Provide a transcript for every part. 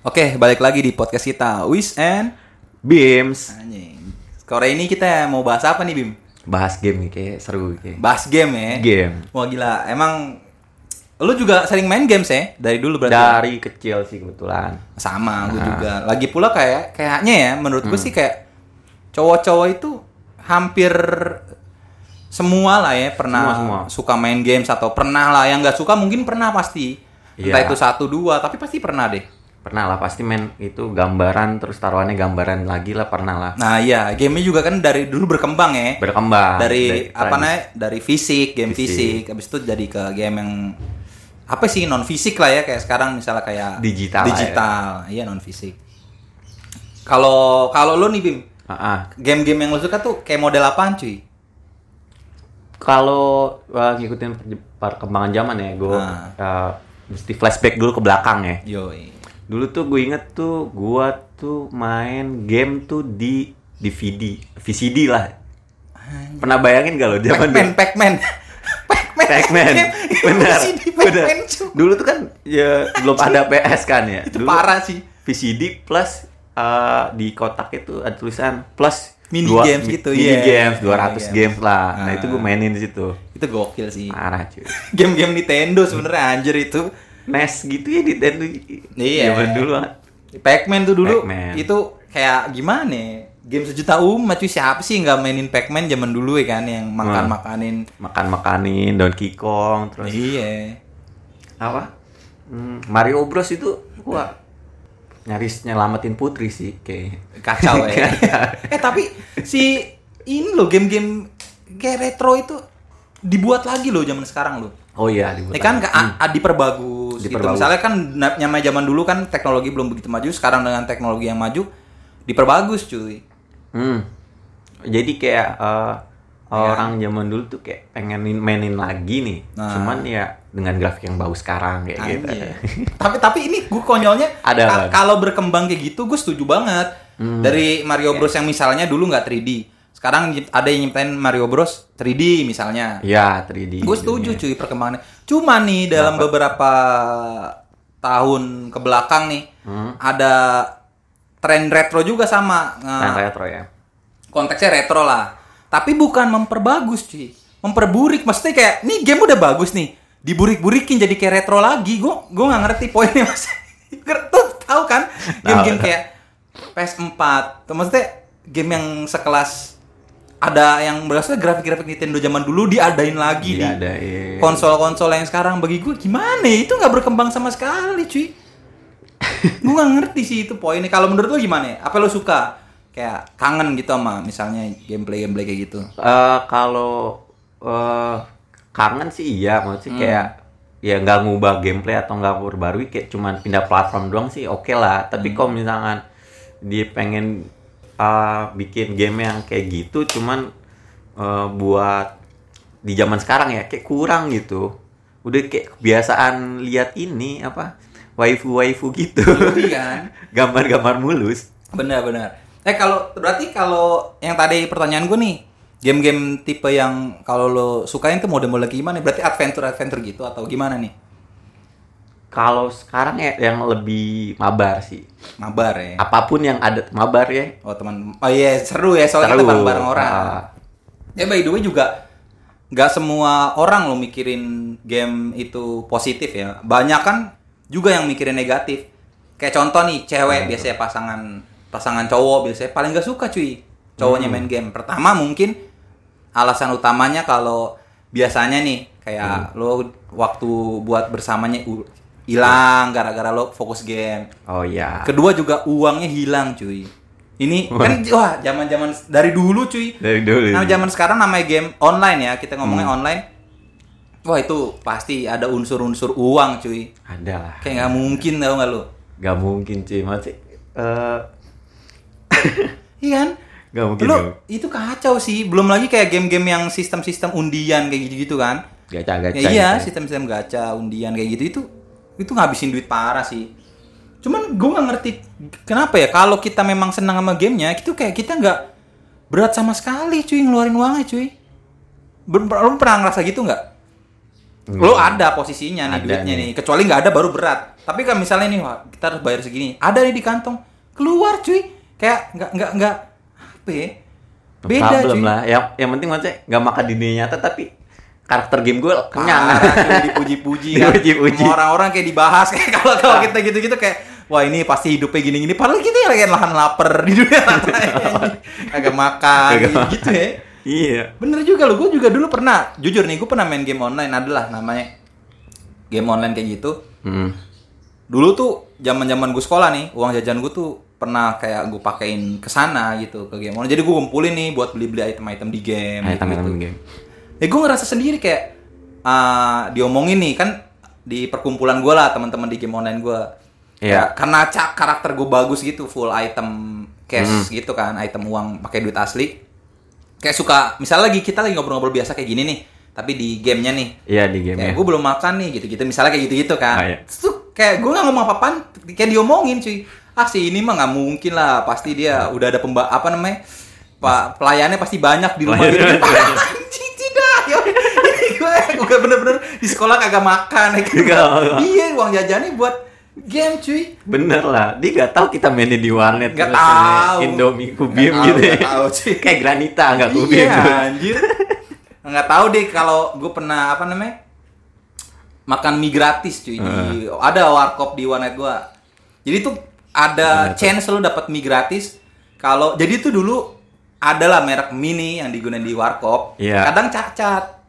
Oke, balik lagi di podcast kita Wis and Bims anjing. Sore ini kita mau bahas apa nih Bim? bahas game nih kayak seru kayak. Bahas game ya. Game. Wah gila, emang lu juga sering main games ya dari dulu berarti? Dari kecil sih kebetulan. Sama, gue Nah. juga. Lagi pula kayak kayaknya ya, menurut gue Hmm. sih kayak cowok-cowok itu hampir semua lah ya pernah Semua, semua. suka main games atau pernah lah yang nggak suka mungkin pernah pasti. Entah Iya. itu satu dua, tapi pasti pernah deh. Pernah lah pasti main itu gambaran terus taruhannya gambaran lagi lah pernah lah. Nah iya, gamenya juga kan dari dulu berkembang ya. Berkembang. dari apa tren. namanya dari fisik game fisik. Fisik. habis itu jadi ke game yang apa sih non fisik lah ya kayak sekarang misalnya kayak Digital ya. digital iya non fisik kalau kalau lo nih bim ah. game-game yang lo suka tuh kayak model apaan cuy Kalau uh, ngikutin per- perkembangan zaman ya, gue Ah. mesti flashback dulu ke belakang ya. yo Dulu tuh gue inget tuh gua tuh main game tuh di DVD, VCD lah. Pernah bayangin gak lo zaman Pac-Man Pac-Man Pac-Man Pac-Man. Benar. Dulu tuh kan ya belum ada PS kan ya. itu Dulu parah sih VCD plus eh, di kotak itu ada tulisan plus Mini dua- games mi- gitu, mini iya. games Mini 200 games. games lah. Nah, Ah. itu gue mainin di situ. itu gokil sih Parah cuy. game-game Nintendo sebenarnya anjir itu NES gitu ya di Nintendo. Iya. Zaman dulu. Pac-Man tuh dulu Pac-Man. itu kayak gimana ya? Game sejuta umat cuy siapa sih nggak mainin Pac-Man zaman dulu ya kan yang makan-makanin. Makan-makanin Donkey Kong terus Iya. apa? Hmm, Mario Bros itu gua nyaris nyelamatin putri sih kayak Kacau ya. eh tapi si ini loh game-game kayak retro itu dibuat lagi loh zaman sekarang loh. Oh iya dibuat. Ini kan lagi. ke a- diperbagus, gitu. Misalnya kan nyamai zaman dulu kan teknologi belum begitu maju, sekarang dengan teknologi yang maju diperbagus cuy. Hmm. Jadi kayak eh, orang zaman dulu tuh kayak pengen mainin lagi nih. Nah. Cuman ya dengan grafik yang bagus sekarang kayak gitu. Anjir. tapi tapi ini gue konyolnya Ada, kalau berkembang kayak gitu gue setuju banget. Hmm. Dari Mario Bros yang misalnya dulu nggak 3D. Sekarang ada yang nyiptain Mario Bros 3D misalnya. Iya, 3D. Gue setuju cuy perkembangannya. Cuma nih dalam beberapa tahun ke belakang nih Hmm. ada tren retro juga sama. Nah, Yang retro ya. konteksnya retro lah. Tapi bukan memperbagus cuy. Memperburik. Maksudnya kayak, nih game udah bagus nih. Diburik-burikin jadi kayak retro lagi. Gue gue nggak ngerti poinnya mas. Tuh tahu kan? Game-game kayak PS4. Tuh, Maksudnya game yang sekelas ada yang berasal grafik-grafik Nintendo zaman dulu diadain lagi di konsol-konsol yang sekarang bagi gue gimana ya? itu nggak berkembang sama sekali cuy gue nggak ngerti sih itu poinnya kalau menurut lo gimana ya? apa lo suka kayak kangen gitu sama misalnya gameplay gameplay kayak gitu Eh, kalau eh, kangen sih iya, maksudnya Hmm. kayak ya nggak ngubah gameplay atau nggak perbarui kayak cuman pindah platform doang sih oke lah. Hmm. Tapi kalau misalkan dia pengen eh, bikin game yang kayak gitu, cuman eh, buat di zaman sekarang ya kayak kurang gitu. Udah kayak kebiasaan lihat ini apa waifu waifu gitu, kan gambar-gambar mulus. benar-benar eh kalau berarti kalau yang tadi pertanyaan gue nih game-game tipe yang kalau lo sukain tuh mode-mode gimana? Berarti adventure adventure gitu atau gimana nih Kalau sekarang ya yang lebih mabar sih. mabar ya apa pun yang ada mabar ya Oh teman, oh iya seru ya soalnya kita Seru. bareng-bareng orang. Ah. Ya by the way juga nggak semua orang lo mikirin game itu positif ya. Banyak kan juga yang mikirin negatif. Kayak contoh nih cewek biasanya pasangan pasangan cowok biasanya paling nggak suka cuy cowoknya main game. Pertama mungkin alasan utamanya kalau biasanya nih kayak lo waktu buat bersamanya u- hilang gara-gara lo fokus game. oh ya Kedua juga uangnya hilang cuy. Ini kan wah zaman-zaman dari dulu cuy. dari dulu Nah zaman sekarang namanya game online ya kita ngomongnya Hmm. online. Wah itu pasti ada unsur-unsur uang cuy. ada lah Kayak nggak mungkin tau nggak lo? nggak mungkin sih masih eh Iya kan? nggak mungkin Lo itu kacau sih. Belum lagi kayak game-game yang sistem-sistem undian kayak gitu-gitu kan? gacha gacha Ya, iya, gitu. sistem-sistem gacha, undian kayak gitu itu itu ngabisin duit parah sih. Cuman gue nggak ngerti kenapa ya kalau kita memang senang sama gamenya, itu kayak kita nggak berat sama sekali cuy ngeluarin uangnya cuy. Ber- Lo pernah ngerasa gitu nggak? lo ada posisinya nih Ada duitnya nih. nih kecuali nggak ada baru berat tapi kan misalnya nih wah, kita harus bayar segini ada nih di kantong keluar cuy kayak nggak nggak nggak apa ya beda problem cuy lah yang yang penting maksudnya nggak makan di dunia nyata tapi karakter game gue kenyang cuy, dipuji-puji kan Dipuji-puji. Orang-orang kayak dibahas kayak kalau kalau kita gitu-gitu kayak wah ini pasti hidupnya gini-gini padahal kita lagi lahan lapar di dunia nyata agak makan makan. gitu ya iya Bener juga lo, gue juga dulu pernah, jujur nih, gue pernah main game online adalah namanya game online kayak gitu. Hmm. Dulu tuh zaman zaman gue sekolah nih, uang jajan gue tuh pernah kayak gue pakein ke sana gitu ke game online. Jadi gue kumpulin nih buat beli-beli item-item di game. Item gitu, item game Ya gue ngerasa sendiri kayak ah, diomongin nih kan di perkumpulan gue lah teman-teman di game online gue. Iya. Ya, karena cak karakter gue bagus gitu, full item cash gitu kan, item uang pakai duit asli. Kayak suka, misalnya lagi kita lagi ngobrol-ngobrol biasa kayak gini nih, tapi di gamenya nih, iya di game kayak gue belum makan nih gitu-gitu, misalnya kayak gitu-gitu kan. Ah, iya. Terus tuh kayak gue nggak ngomong apa-apaan, kayak diomongin cuy. Ah si ini mah nggak mungkin lah, pasti dia udah ada pemba apa namanya, pak pelayannya pasti banyak di rumah gitu. Pelayannya. Anjing tidak, ya. gue gue bener-bener di sekolah kagak makan, ya kan? Iya uang jajannya buat game cuy. bener lah dia nggak tahu kita mainnya di warnet ini tahu. Indomie kubim tahu, gitu ya nggak tahu, cuy. kayak granita nggak kubim Iya, anjir. Nggak tahu deh kalau gue pernah apa namanya? Makan mie gratis cuy di ada warkop di warnet gua. Jadi tuh ada chance lu dapat mie gratis kalau jadi tuh dulu adalah merek mini yang digunakan di warkop. Iya. Kadang cacat.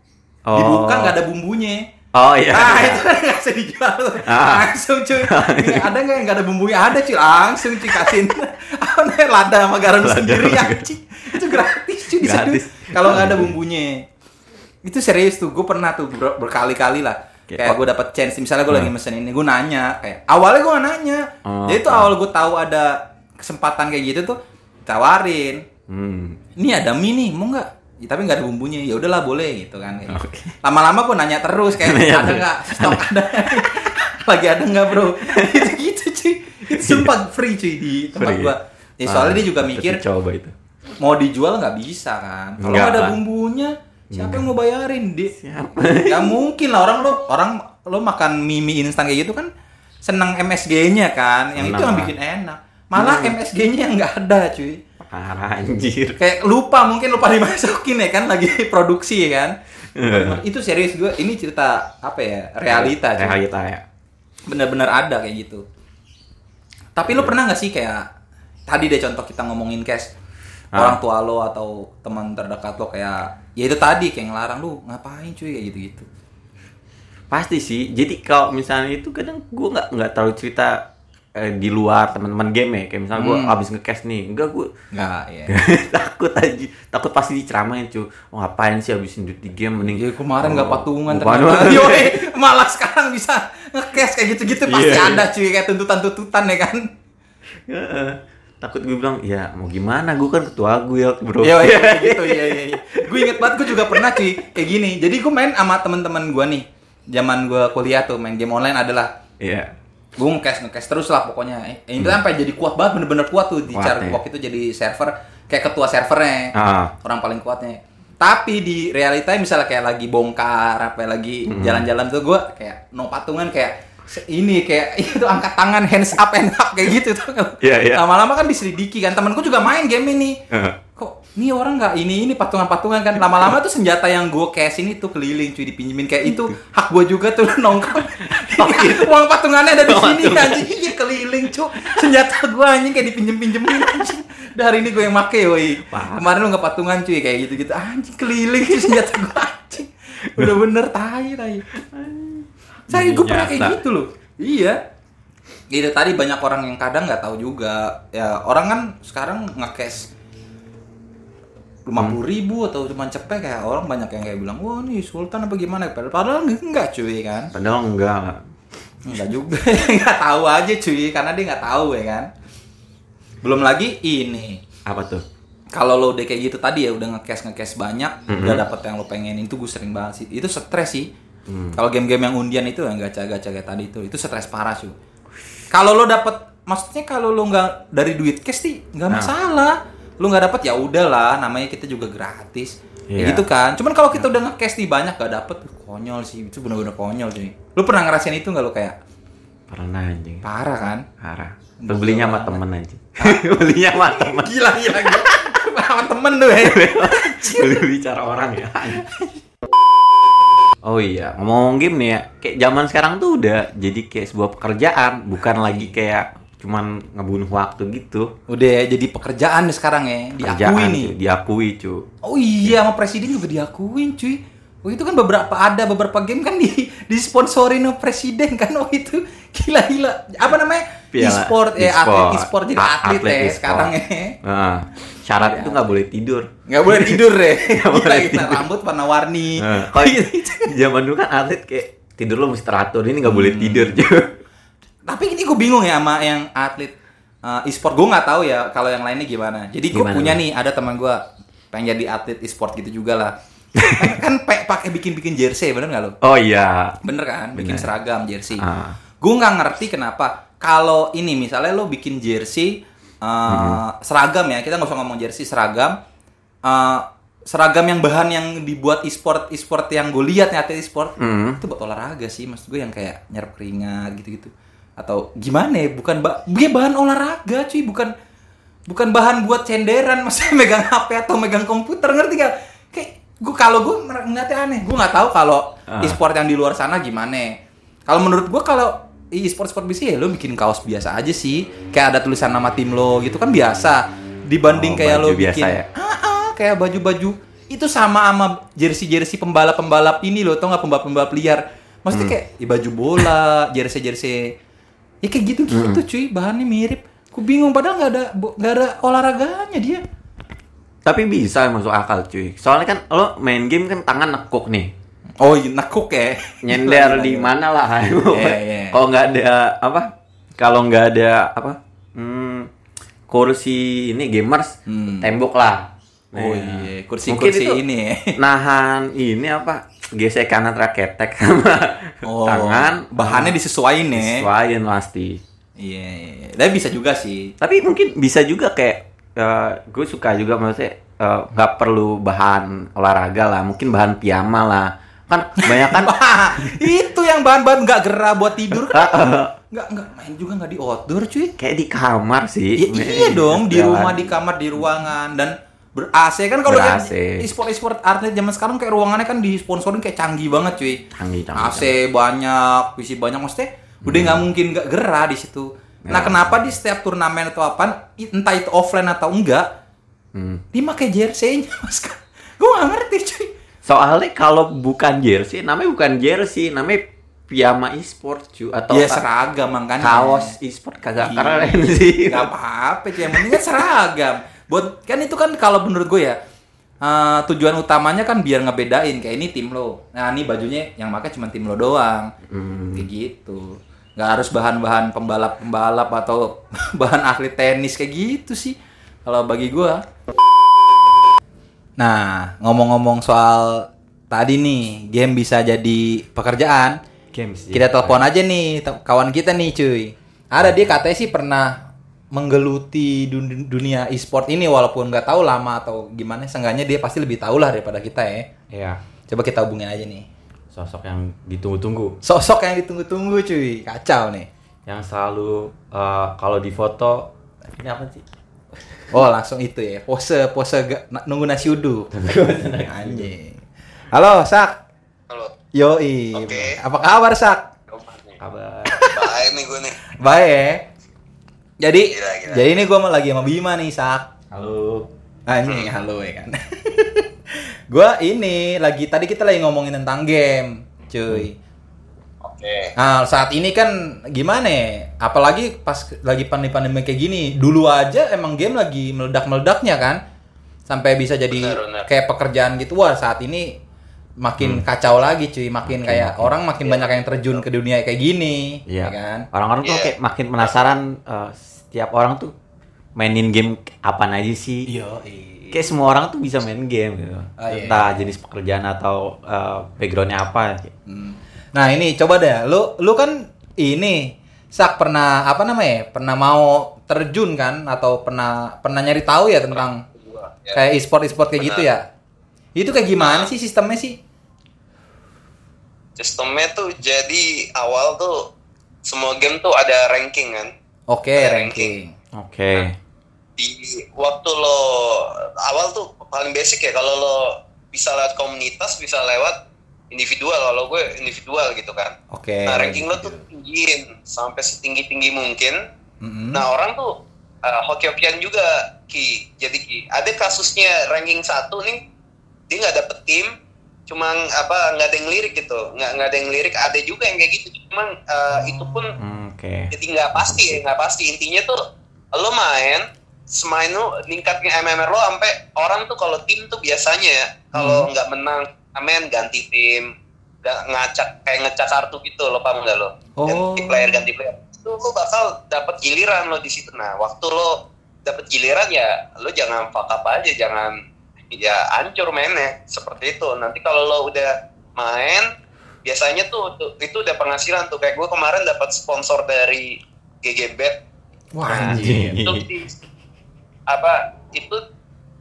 Oh. Dibuka nggak ada bumbunya. oh iya Ah itu kan nggak bisa dijual. Ah. Langsung cuy. ada nggak yang nggak ada bumbunya? Ada cuy. Langsung cuy kasihin. Apa lada sama garam Lada sendiri sama anjing. Itu gratis cuy di Gratis. sana. Kalau nggak ada bumbunya. Itu serius tuh. Gue pernah tuh ber- berkali-kali lah. Kayak- Kayak gue dapet chance. Misalnya gue lagi mesen ini, gue nanya. Kayak awalnya gue nanya. Oh, Jadi tuh oh. awal gue tahu ada kesempatan kayak gitu tuh tawarin hmm. ini ada mie nih mau nggak Ya, tapi nggak ada bumbunya. Ya udahlah boleh gitu kan. Kayak Oke. lama-lama gue nanya terus kayak Nanya ada nggak? Stok ada. Lagi ada nggak bro? Gitu gitu cuy. Itu sumpah free cuy di tempat Free. gua. Ya, soalnya Ah, dia juga mikir coba itu. Mau dijual nggak bisa kan? Kalau ada lah. bumbunya siapa yang mau bayarin Siapa? nggak mungkin lah orang lo orang lo makan mie mie instan kayak gitu kan seneng MSG-nya kan. Yang itu Seneng yang bikin enak. Malah MSG-nya yang nggak ada cuy parah anjir. Kayak lupa mungkin lupa dimasukin ya kan lagi produksi ya kan. Iya. itu serius gue ini cerita apa ya realita realita ya. Bener-bener ada kayak gitu. Tapi lu pernah nggak sih kayak tadi deh contoh kita ngomongin cash. Ah. orang tua lo atau teman terdekat lo kayak ya itu tadi kayak ngelarang lu ngapain cuy? kayak gitu gitu pasti sih. Jadi kalau misalnya itu kadang gue nggak nggak terlalu cerita eh, di luar teman-teman game ya kayak misalnya gue Hmm. abis nge-cash nih enggak gue nggak ya takut aja takut pasti diceramain cuy oh, ngapain sih habisin duit di game mending Ya, kemarin nggak Oh, patungan ternyata. Yoi, malah sekarang bisa nge-cash kayak gitu-gitu pasti Iya. ada cuy kayak tuntutan-tuntutan ya kan. Heeh. takut gue bilang ya mau gimana gue kan ketua gue ya bro Iya, iya, gitu, iya, iya. iya. Gue inget banget, gue juga pernah cuy, kayak gini. Jadi gue main sama teman-teman gue nih, zaman gue kuliah tuh, main game online adalah iya gue nge-cash nge-cash terus lah pokoknya. Eh, ini tuh sampai jadi kuat banget, bener-bener kuat tuh di Kuat, Charlie ya. Box itu jadi server kayak ketua servernya, Ah. orang paling kuatnya. Tapi di realita misalnya kayak lagi bongkar, apa lagi jalan-jalan tuh gue kayak no patungan kayak ini kayak itu angkat tangan hands up and up kayak gitu tuh. Iya, iya. Lama-lama kan diselidiki kan. Temenku juga main game ini Heeh. Ini orang nggak ini ini patungan-patungan kan. Lama-lama tuh senjata yang gue cash ini tuh keliling cuy dipinjemin. Kayak itu hak gue juga tuh nongkrong. Uang patungannya ada di Uang sini patungan. anjing. Iya keliling cuy. Senjata gue anjing kayak dipinjem-pinjemin anjing. Hari ini gue yang make woi. Kemarin lu nggak patungan cuy kayak gitu-gitu. Anjing keliling senjata gue anjing. Udah bener tai tai. Saya gue pernah kayak gitu loh. Iya. Itu tadi banyak orang yang kadang nggak tahu juga. Ya orang kan sekarang nge-cash lima puluh ribu atau cuma cepet kayak orang banyak yang kayak bilang wah nih sultan apa gimana padahal padahal enggak cuy kan? Padahal enggak enggak juga. Nggak tahu aja cuy karena dia nggak tahu ya kan? Belum lagi ini. Apa tuh? Kalau lo udah kayak gitu tadi ya udah nge-cash nge-cash banyak Mhm. udah dapet yang lo pengen itu gue sering banget sih. Itu stres sih. Hmm. kalau game-game yang undian itu yang gacha-gacha kayak tadi itu itu stres parah cuy. Kalau lo dapet maksudnya kalau lo nggak dari duit cash sih nggak Nah. masalah lo nggak dapet ya udahlah namanya kita juga gratis Kayak Iya. gitu kan. Cuman kalau kita udah nge-cash nih banyak gak dapet, konyol sih. Itu bener-bener konyol sih. Lu pernah ngerasain itu gak lu kayak Pernah anjing. parah kan? Parah. Belinya sama temen anjing. Belinya sama temen. Gila gila gila. Sama temen tuh ya. Beli bicara orang ya. Oh iya, ngomong game nih ya, kayak zaman sekarang tuh udah jadi kayak sebuah pekerjaan, bukan lagi kayak cuman ngebunuh waktu gitu. Udah jadi pekerjaan nih sekarang ya. Diakui Kerjaan, nih. cuy, diakui cu. Oh iya, sama presiden juga diakuin cuy. Oh itu kan beberapa ada beberapa game kan di disponsorin sama presiden kan oh itu gila gila apa namanya e-sport ya e-sport. atlet e-sport jadi A- atlet, ya e-sport. sekarang ya Nah, syarat itu nggak boleh tidur. nggak boleh tidur Nggak boleh gila, gila. tidur. rambut warna-warni Nah, kalau zaman dulu kan atlet kayak tidur lo mesti teratur, ini nggak boleh tidur cu. Tapi ini gue bingung ya sama yang atlet uh, e-sport. Gue nggak tahu ya kalau yang lainnya gimana. Jadi gue punya nih ada teman gue pengen jadi atlet e-sport gitu juga lah. Kan, kan pakai bikin bikin jersey bener nggak lo? Oh iya. bener kan? Bikin Bener. seragam jersey. Ah. gue nggak ngerti kenapa kalau ini misalnya lo bikin jersey uh, seragam ya kita nggak usah ngomong jersey seragam. Uh, seragam yang bahan yang dibuat e-sport e-sport yang gue lihat nih atlet e-sport Hmm. itu buat olahraga sih. Maksud gue yang kayak nyerap keringat gitu-gitu atau gimana ya? Bukan ba dia bahan olahraga cuy. Bukan bukan bahan buat cenderan. Maksudnya megang HP atau megang komputer. Ngerti gak kayak gue kalau gue ngeliatnya aneh. Gue nggak tahu kalau Ah. e-sport yang di luar sana gimana. Kalau menurut gue kalau e-sport sport bisa ya lo bikin kaos biasa aja sih. Kayak ada tulisan nama tim lo gitu kan biasa. Dibanding Oh, kayak lo biasa bikin ya? Ah, ah, kayak baju-baju. Itu sama sama jersey-jersey pembalap-pembalap ini loh, tau nggak pembalap-pembalap liar. Maksudnya Hmm. kayak ya, baju bola, jersey-jersey, ya kayak gitu-gitu Hmm. cuy, bahannya mirip. Ku bingung padahal nggak ada nggak ada olahraganya dia. Tapi bisa masuk akal cuy. Soalnya kan lo main game kan tangan nekuk nih. Oh, iya, nekuk ya. Nyender Gila, di gila. mana lah. iya. Kalau nggak ada apa? Kalau nggak ada apa? Hmm, kursi ini gamers, Hmm. tembok lah. Oh Nah, iya, kursi-kursi itu ini ya. Nahan ini apa? Gesekan antara ketek sama Oh, tangan. bahannya disesuaiin ya. Sesuaiin pasti. Iya, iya, iya. Tapi bisa juga sih. Tapi mungkin bisa juga kayak gue suka juga maksudnya eh, nggak perlu bahan olahraga lah, mungkin bahan piyama lah. Kan banyak kan itu yang bahan-bahan nggak gerah buat tidur kan? Nggak nggak main juga nggak di outdoor cuy. kayak di kamar sih. Ya, iya dong, di rumah, di kamar, di ruangan dan ber AC kan kalau yang e-sport e-sport atlet zaman sekarang kayak ruangannya kan disponsorin kayak canggih banget cuy. Canggih, canggih, AC banyak, PC banyak maksudnya udah nggak mungkin nggak gerah di situ. Nah, Ya. kenapa di setiap turnamen atau apa, entah itu offline atau enggak, Hmm. dia pakai jersey-nya mas. Gue nggak ngerti cuy. Soalnya kalau bukan jersey, namanya bukan jersey, namanya piyama e-sport cuy atau Ya seragam makanya. kaos e-sport kagak Iya. keren sih. Gak apa-apa cuy, yang penting kan seragam. Buat kan itu kan kalau menurut gue ya eh, tujuan utamanya kan biar ngebedain kayak ini tim lo. Nah ini bajunya yang pakai cuma tim lo doang. Hmm. Kayak gitu. Gak harus bahan-bahan pembalap-pembalap atau bahan atlet tenis kayak gitu sih. Kalau bagi gue. Nah ngomong-ngomong soal tadi nih game bisa jadi pekerjaan. Games. Kita telepon aja nih kawan kita nih cuy. Ada dia katanya sih pernah menggeluti dun- dunia e-sport ini walaupun nggak tahu lama atau gimana. Seenggaknya dia pasti lebih tahu lah daripada kita ya. Iya. Coba kita hubungin aja nih. Sosok yang ditunggu-tunggu. Sosok yang ditunggu-tunggu cuy. Kacau nih. Yang selalu eh, kalau di foto ini apa sih? Oh langsung itu ya. Pose pose ga- nunggu nasi uduk. Anjing. Halo Sak. Halo, Yoi. Oke. Apa kabar Sak? Kabar. baik nih gue nih. Baik ya. Jadi Gila, gila. jadi ini gue lagi sama Bima nih Sak. Halo. Anjing, halo ya kan. gua ini lagi tadi kita lagi ngomongin tentang game, cuy. Oke. Nah, saat ini kan gimana ya? Apalagi pas lagi pandemi-pandemi kayak gini, dulu aja emang game lagi meledak-meledaknya kan. Sampai bisa jadi Benar, benar. kayak pekerjaan gitu. Wah, saat ini makin kacau lagi cuy, makin kayak orang makin banyak yang terjun ke dunia kayak gini, Iya. ya kan? Orang-orang tuh Iya. kayak makin penasaran eh, setiap orang tuh mainin game apa aja sih. Iya. Kayak semua orang tuh bisa main game gitu. Ah, iya. Entah jenis pekerjaan atau eh, backgroundnya apa. Hmm. Nah ini coba deh, lu lu kan ini sak pernah apa namanya? Pernah mau terjun kan atau pernah pernah nyari tahu ya tentang Ya. kayak e-sport e-sport kayak gitu ya? Itu kayak gimana sih sistemnya sih? Sistemnya tuh jadi awal tuh semua game tuh ada ranking kan. Oke, Ada ranking. Oke. Di waktu lo awal tuh paling basic ya kalau lo bisa lewat komunitas, bisa lewat individual. Kalau gue individual gitu kan. Oke. Nah, ranking lo tuh tinggiin sampai setinggi-tinggi mungkin. Mm-mm. Nah, orang tuh uh, hoki-hokian juga Ki. Jadi Ki, ada kasusnya ranking satu nih dia nggak dapet tim, cuman apa nggak ada yang lirik gitu, nggak nggak ada yang lirik. Ada juga yang kayak gitu, cuman uh, itu pun Hmm, Oke. jadi nggak pasti ya, nggak pasti. Intinya tuh lo main, semain lo ningkatnya MMR lo sampai orang tuh kalau tim tuh biasanya ya, kalau nggak menang, amen ganti tim, nggak ngacak kayak ngecak kartu gitu lo paham nggak lo? Oh. Ganti player ganti player. Itu lo bakal dapat giliran lo di situ. Nah waktu lo dapat giliran ya lo jangan fuck up aja, jangan ya hancur mainnya seperti itu. Nanti kalau lo udah main biasanya tuh, tuh itu udah penghasilan tuh kayak gue kemarin dapat sponsor dari GGBet Wah, Anjing. anjing. itu di apa itu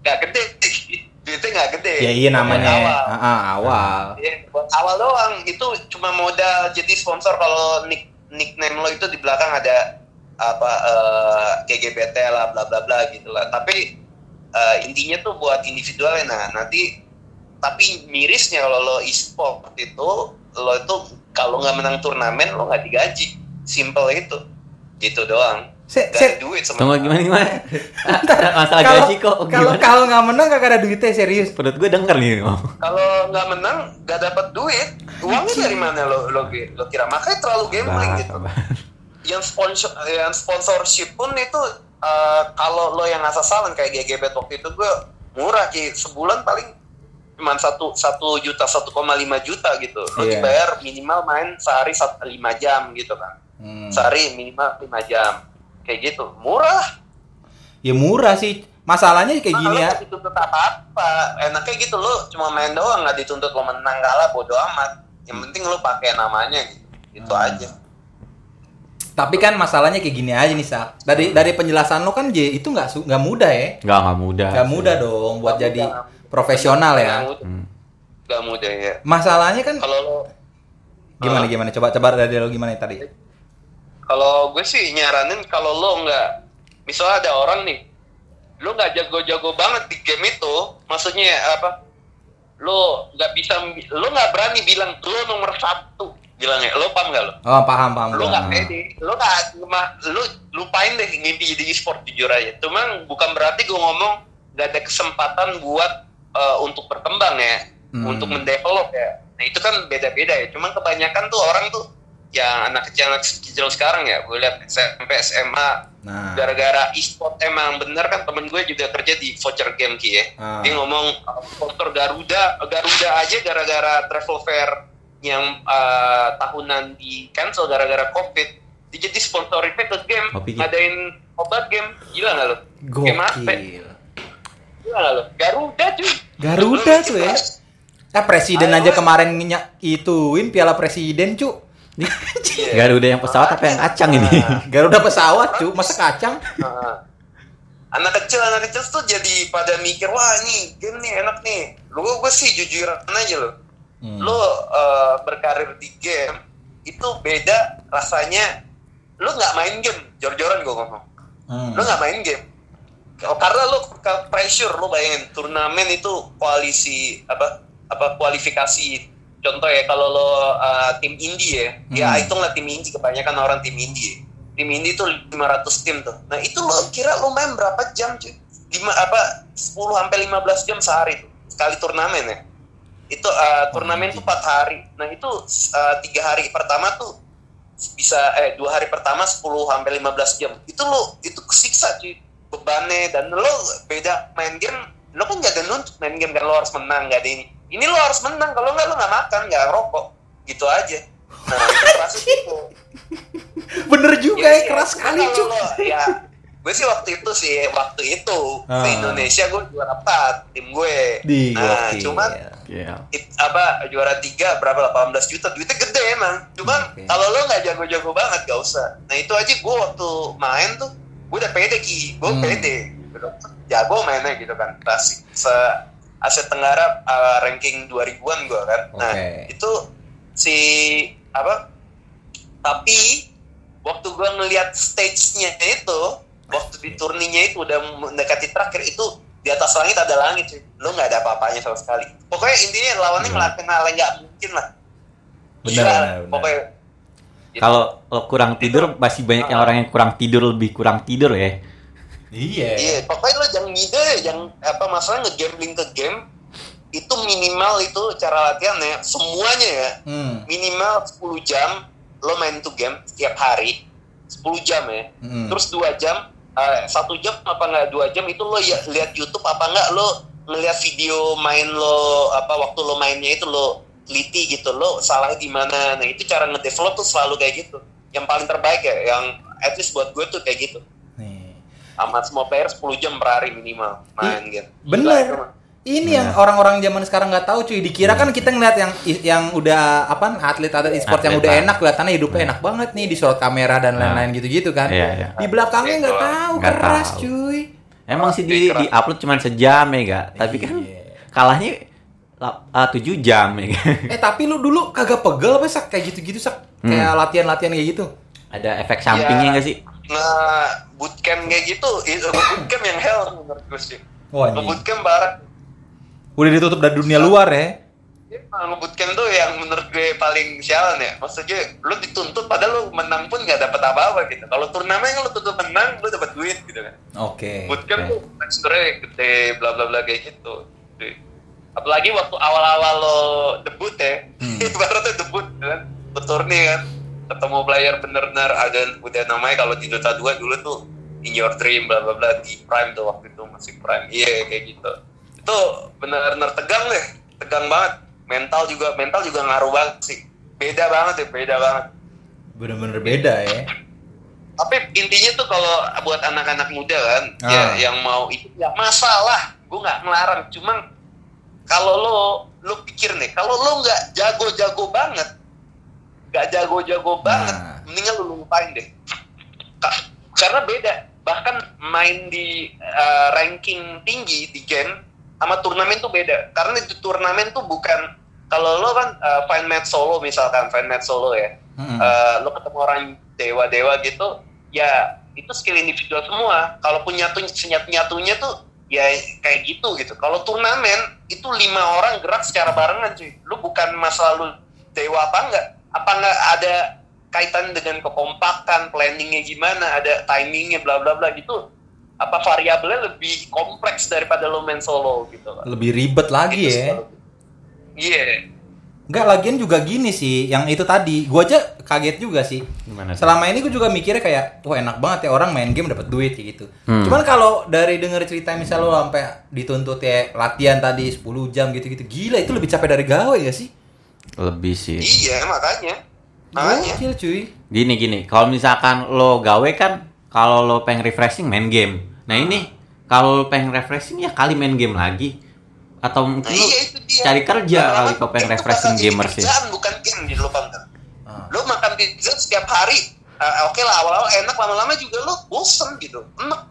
nggak gede duitnya nggak gede Ya iya namanya. Awal Ah, ah, awal. Buat awal doang itu cuma modal jadi sponsor kalau nick nickname lo itu di belakang ada apa eh, GGBT lah bla bla bla gitu lah tapi eh, intinya tuh buat individualnya nah nanti tapi mirisnya kalau lo e-sport itu lo itu kalau nggak menang turnamen lo nggak digaji. Simple itu. Gitu doang. Se, Gak se, ada duit sama Tunggu gimana gimana? Masalah kalau gaji kok kalau kalau nggak menang kagak ada duitnya serius. Perut gue denger nih. Oh. kalau nggak menang nggak dapat duit. Uangnya dari mana lo lo, lo kira? Makanya terlalu gambling gitu. yang sponsor yang sponsorship pun itu eh, kalau lo yang asal-asalan kayak GGB waktu itu gue murah ki. Sebulan paling cuma satu satu juta 1,5 juta gitu lo Iya. dibayar minimal main sehari lima jam gitu kan Hmm. sehari minimal lima jam kayak gitu murah Ya murah sih. Masalahnya kayak Nah, gini ya. nggak dituntut apa-apa enaknya gitu lo cuma main doang nggak dituntut lo menang kalah bodo amat yang penting lo pakai namanya gitu gitu Hmm. aja Tapi kan masalahnya kayak gini aja nih Sak. Dari dari penjelasan lo kan J itu nggak su- nggak mudah ya. Enggak, enggak mudah. Nggak mudah dong buat Nggak jadi mudah. Profesional ya. mudah. Hmm. Mudah ya Masalahnya kan kalau lo gimana Ah. gimana coba coba dari lo gimana tadi? kalau gue sih nyaranin kalau lo nggak misalnya ada orang nih lo nggak jago-jago banget di game itu maksudnya apa lo nggak bisa lo nggak berani bilang lo nomor satu bilangnya lo paham nggak lo Oh paham paham. lo nggak pede lo nggak lo lupain deh mimpi jadi e-sport jujur aja cuman bukan berarti gue ngomong nggak ada kesempatan buat eh, untuk berkembang ya Hmm. untuk mendevelop ya. Nah itu kan beda-beda ya. Cuman kebanyakan tuh orang tuh yang anak kecil anak kecil sekarang ya gue lihat SMP SMA Nah. gara-gara e-sport emang bener kan temen gue juga kerja di voucher game ki ya. Ah. dia ngomong uh, sponsor Garuda Garuda aja gara-gara travel fair yang uh, tahunan di cancel gara-gara covid dia jadi sponsor ke game ngadain obat game. Gila nggak lo game apa Gokil. gila nggak lo Garuda cuy Garuda tuh ya. jelas. Ah presiden Ayo, aja kemarin nyak ituin piala presiden cu. Iya. Garuda yang pesawat apa yang kacang ini? Garuda pesawat cu, masa kacang? Nah, anak kecil anak kecil tuh jadi pada mikir wah ini game nih enak nih lu gue sih jujuran aja lo Hmm. lo uh, berkarir di game itu beda rasanya lo nggak main game jor-joran gue ngomong Hmm. lo nggak main game karena lo ke pressure lo bayangin turnamen itu koalisi apa apa kualifikasi. Contoh ya kalau lo uh, tim indie ya ya Hmm. hitunglah tim indie kebanyakan orang tim indie tim indie tuh 500 tim tuh. Nah itu lo kira lo main berapa jam cuy? Lima apa 10 sampai 15 jam sehari tuh sekali turnamen ya. Itu uh, turnamen tuh 4 hari. Nah itu uh, tiga hari pertama tuh bisa eh dua hari pertama 10 sampai 15 jam. Itu lo itu kesiksa cuy bebannya dan lo beda main game lo kan gak ada nuntut main game kan lo harus menang gak ada ini ini lo harus menang kalau nggak lo nggak makan nggak rokok gitu aja nah itu kerasa gitu Bener juga Iya, ya, iya. keras Cuma sekali kalau cu. lo- ya gue sih waktu itu sih waktu itu Ah. di Indonesia gue juara 4 tim gue Di nah gokil. cuman Iya. it- apa juara tiga berapa 18 juta duitnya gede emang cuman Oke. kalau lo nggak jago-jago banget gak usah nah itu aja gue waktu main tuh gue udah pede ki gue Hmm. pede jago mainnya gitu kan klasik se Asia Tenggara uh, ranking 2000-an gua kan. Nah, Oke. itu si apa? Tapi waktu gua ngelihat stage-nya itu, waktu di turninya itu udah mendekati terakhir itu di atas langit ada langit cuy. Lu nggak ada apa-apanya sama sekali. Pokoknya intinya lawannya Hmm. ngelakuin hal yang nggak mungkin lah. Benar, benar, benar. Pokoknya Gitu. Kalau lo kurang tidur masih banyak yang orang yang kurang tidur lebih kurang tidur ya. Iya. Iya, pokoknya lo jangan ngide ya, jangan apa masalah ngegambling ke game itu minimal itu cara latihannya semuanya ya Hmm. minimal 10 jam lo main tuh game setiap hari 10 jam ya Hmm. terus dua jam eh, satu jam apa nggak dua jam itu lo ya lihat YouTube apa nggak lo ngeliat video main lo apa waktu lo mainnya itu lo teliti gitu lo salah di mana nah itu cara ngedevelop tuh selalu kayak gitu yang paling terbaik ya yang at least buat gue tuh kayak gitu Nih. sama semua player 10 jam per hari minimal main gitu. Bener. Gila. Ini yang orang-orang zaman sekarang nggak tahu cuy. Dikira kan kita ngeliat yang yang udah apa atlet-atlet e-sport yang Atlet udah enak kelihatannya hidupnya enak banget nih disorot kamera dan Nah. lain-lain gitu-gitu kan. Iya, iya. Di belakangnya nggak Gitu. tahu Nggak keras tahu. cuy. Emang sih di, di upload cuma sejam ya gak? Tapi kan Iya. kalahnya ah, 7 jam ya ga? Eh tapi lu dulu kagak pegel apa sak kayak gitu-gitu sak Hmm. kayak latihan-latihan kayak gitu. Ada efek sampingnya Ya. nggak sih? Nah, bootcamp kayak gitu, itu bootcamp yang hell menurut gue sih. Wah. Bootcamp barat. Udah ditutup dari dunia luar ya. Ya, bootcamp tuh yang menurut gue paling sialan ya. Maksudnya lu dituntut padahal lu menang pun nggak dapat apa-apa gitu. Kalau turnamen kan lu tuntut menang, lu dapat duit gitu kan. Oke. Bootcamp Oke. tuh sebenarnya gede bla bla bla kayak gitu. Apalagi waktu awal-awal lo debut ya, Hmm. ibaratnya debut kan, turni kan, ketemu player bener-bener ada udah namanya kalau di Dota 2 dulu tuh in your dream bla bla bla di prime tuh waktu itu masih prime, iya kayak gitu. Itu bener-bener tegang deh, tegang banget. Mental juga mental juga ngaruh banget sih. Beda banget ya, beda banget. Bener-bener beda ya. tapi intinya tuh kalau buat anak-anak muda kan ya Ah. yang mau itu ya masalah gue nggak ngelarang cuman kalau lo lo pikir nih kalau lo nggak jago-jago banget nggak jago-jago banget Nah. mendingan lo lupain deh Ka- karena beda bahkan main di uh, ranking tinggi di game sama turnamen tuh beda karena di turnamen tuh bukan kalau lo kan uh, find match solo misalkan find match solo ya Mm-mm. Eh, lo ketemu orang dewa-dewa gitu, ya itu skill individual semua. Kalau punya nyatu nyatunya tuh ya kayak gitu gitu. Kalau turnamen itu lima orang gerak secara barengan cuy. Lu bukan masalah lu dewa apa enggak? Apa enggak ada kaitan dengan kekompakan, planningnya gimana, ada timingnya, bla bla bla gitu. Apa variabelnya lebih kompleks daripada lo main solo gitu. Lebih ribet lagi Itu ya. selalu. Iya. Enggak, lagian juga gini sih, yang itu tadi, gua aja kaget juga sih. Gimana? Selama ini gue juga mikirnya kayak, wah enak banget ya orang main game dapat duit kayak gitu. Hmm. Cuman kalau dari denger cerita misal lo sampai dituntut ya latihan tadi 10 jam gitu-gitu, gila itu lebih capek dari gawe ya sih? Lebih sih. Iya, makanya. Makanya. Gokil cuy. Gini gini, kalau misalkan lo gawe kan, kalau lo pengen refreshing main game. Nah ini kalau lo pengen refreshing ya kali main game lagi. Atau mungkin Nah, lo iya itu dia. cari kerja kali kalau pengen refreshing jadi gamers ya. kerjaan, bukan game gitu Bang. Ah. Lo makan pizza setiap hari, eh, oke lah awal-awal enak, lama-lama juga lo bosen gitu, enak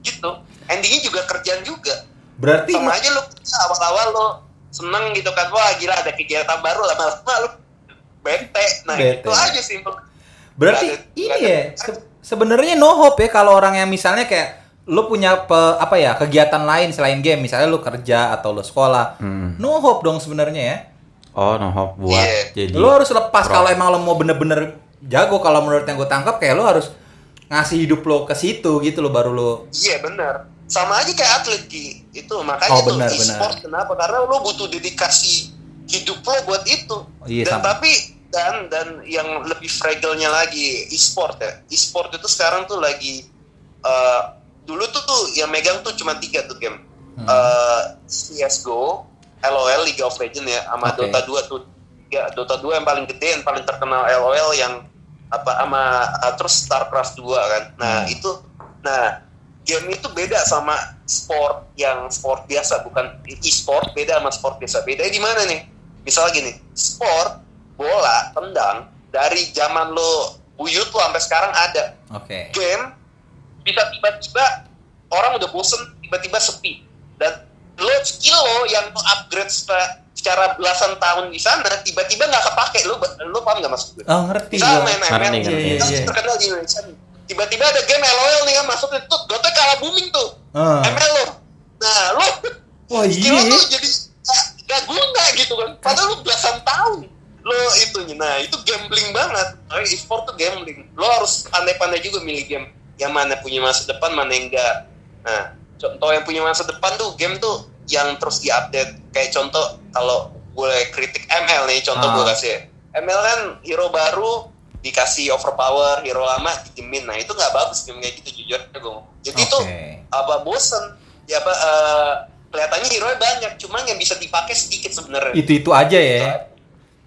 gitu. Endingnya juga kerjaan juga. Berarti Sama aja lo awal-awal lo seneng gitu kan, wah gila ada kegiatan baru lama-lama lo bete. Nah Bete. itu aja simpel. berarti ada- ini ada- ya se- sebenarnya no hope ya kalau orang yang misalnya kayak lo punya pe- apa ya kegiatan lain selain game, misalnya lo kerja atau lo sekolah. Hmm. No hope dong sebenarnya ya. Oh, no hope buat Iya. jadi. lo harus lepas kalau emang lo mau bener-bener jago kalau menurut yang gue tangkap kayak lo harus ngasih hidup lo ke situ gitu lo baru lo Iya benar. Sama aja kayak atlet Ki. Itu makanya Oh, tuh benar, e-sport kenapa? Karena lo butuh dedikasi hidup lo buat itu. Oh, iya, dan sama. tapi dan dan yang lebih fragile-nya lagi e-sport ya. E-sport itu sekarang tuh lagi eh, dulu tuh tuh yang megang tuh cuma tiga tuh game. Hmm. Eh, CS:GO, LOL League of Legends ya, sama Oke. Dota 2 tuh. Ya, Dota 2 yang paling gede, yang paling terkenal LOL yang apa sama uh, terus StarCraft 2 kan. Nah, Hmm. itu nah game itu beda sama sport yang sport biasa bukan e-sport beda sama sport biasa. Bedanya di mana nih? Misalnya gini, sport bola, tendang dari zaman lo buyut lo sampai sekarang ada. oke Game bisa tiba-tiba orang udah bosen tiba-tiba sepi dan lo skill lo yang lo upgrade secara, secara belasan tahun di sana tiba-tiba nggak kepake lo lo paham nggak maksud gue? Oh, ngerti Misalnya gua. main Ngerti, ML, ngerti. kan Iya, iya, iya. terkenal di Indonesia nih. Tiba-tiba ada game LOL nih kan masuk itu, Dota kalah booming tuh. Ah. ML lo. Nah, lo Wah, skill lo iya. tuh jadi gak, gak guna gitu kan. Padahal lo belasan tahun lo itunya. Nah, itu gambling banget. Oh, e-sport tuh gambling. Lo harus pandai-pandai juga milih game yang mana punya masa depan, mana yang enggak. Nah, contoh yang punya masa depan tuh game tuh yang terus diupdate. Kayak contoh kalau gue kritik ML nih, contoh Ah. gue kasih. ML kan hero baru dikasih overpower, hero lama dijemin. Nah, itu nggak bagus game kayak gitu jujur gue. Jadi itu Oke. apa bosen ya apa eh, kelihatannya hero banyak cuma yang bisa dipakai sedikit sebenarnya Itu-itu aja ya.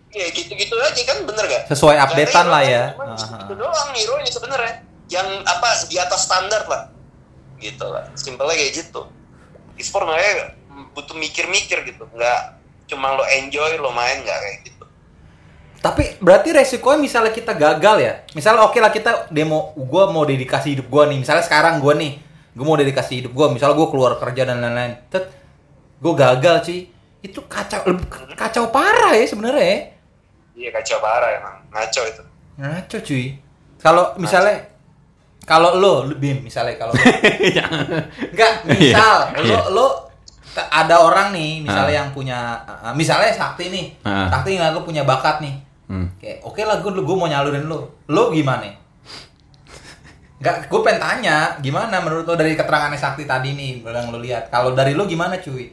ya gitu-gitu aja kan bener gak Sesuai updatean lah ya. Cuma Aha. itu doang hero nya sebenarnya yang apa di atas standar lah gitu lah simpelnya kayak gitu e-sport makanya butuh mikir-mikir gitu nggak cuma lo enjoy lo main nggak kayak gitu Tapi berarti resikonya misalnya kita gagal ya. Misalnya oke lah kita demo gua mau dedikasi hidup gua nih. Misalnya sekarang gua nih, gua mau dedikasi hidup gua. Misalnya gua keluar kerja dan lain-lain. Tet, gua gagal sih. Itu kacau kacau parah ya sebenarnya ya. iya kacau parah emang ngaco itu Ngaco cuy. Kalau misalnya kalau lo, lu, Bim, misalnya kalau lo- enggak, misal lo Iya. lo t- ada orang nih, misalnya Ah. yang punya uh, misalnya Sakti nih. Ah. Sakti ngeliat lo punya bakat nih. Hmm. Kayak oke lah gue gue mau nyalurin lo. Lo gimana? Enggak, gue pengen tanya, gimana menurut lo dari keterangannya Sakti tadi nih, yang lo lihat. Kalau dari lo gimana cuy?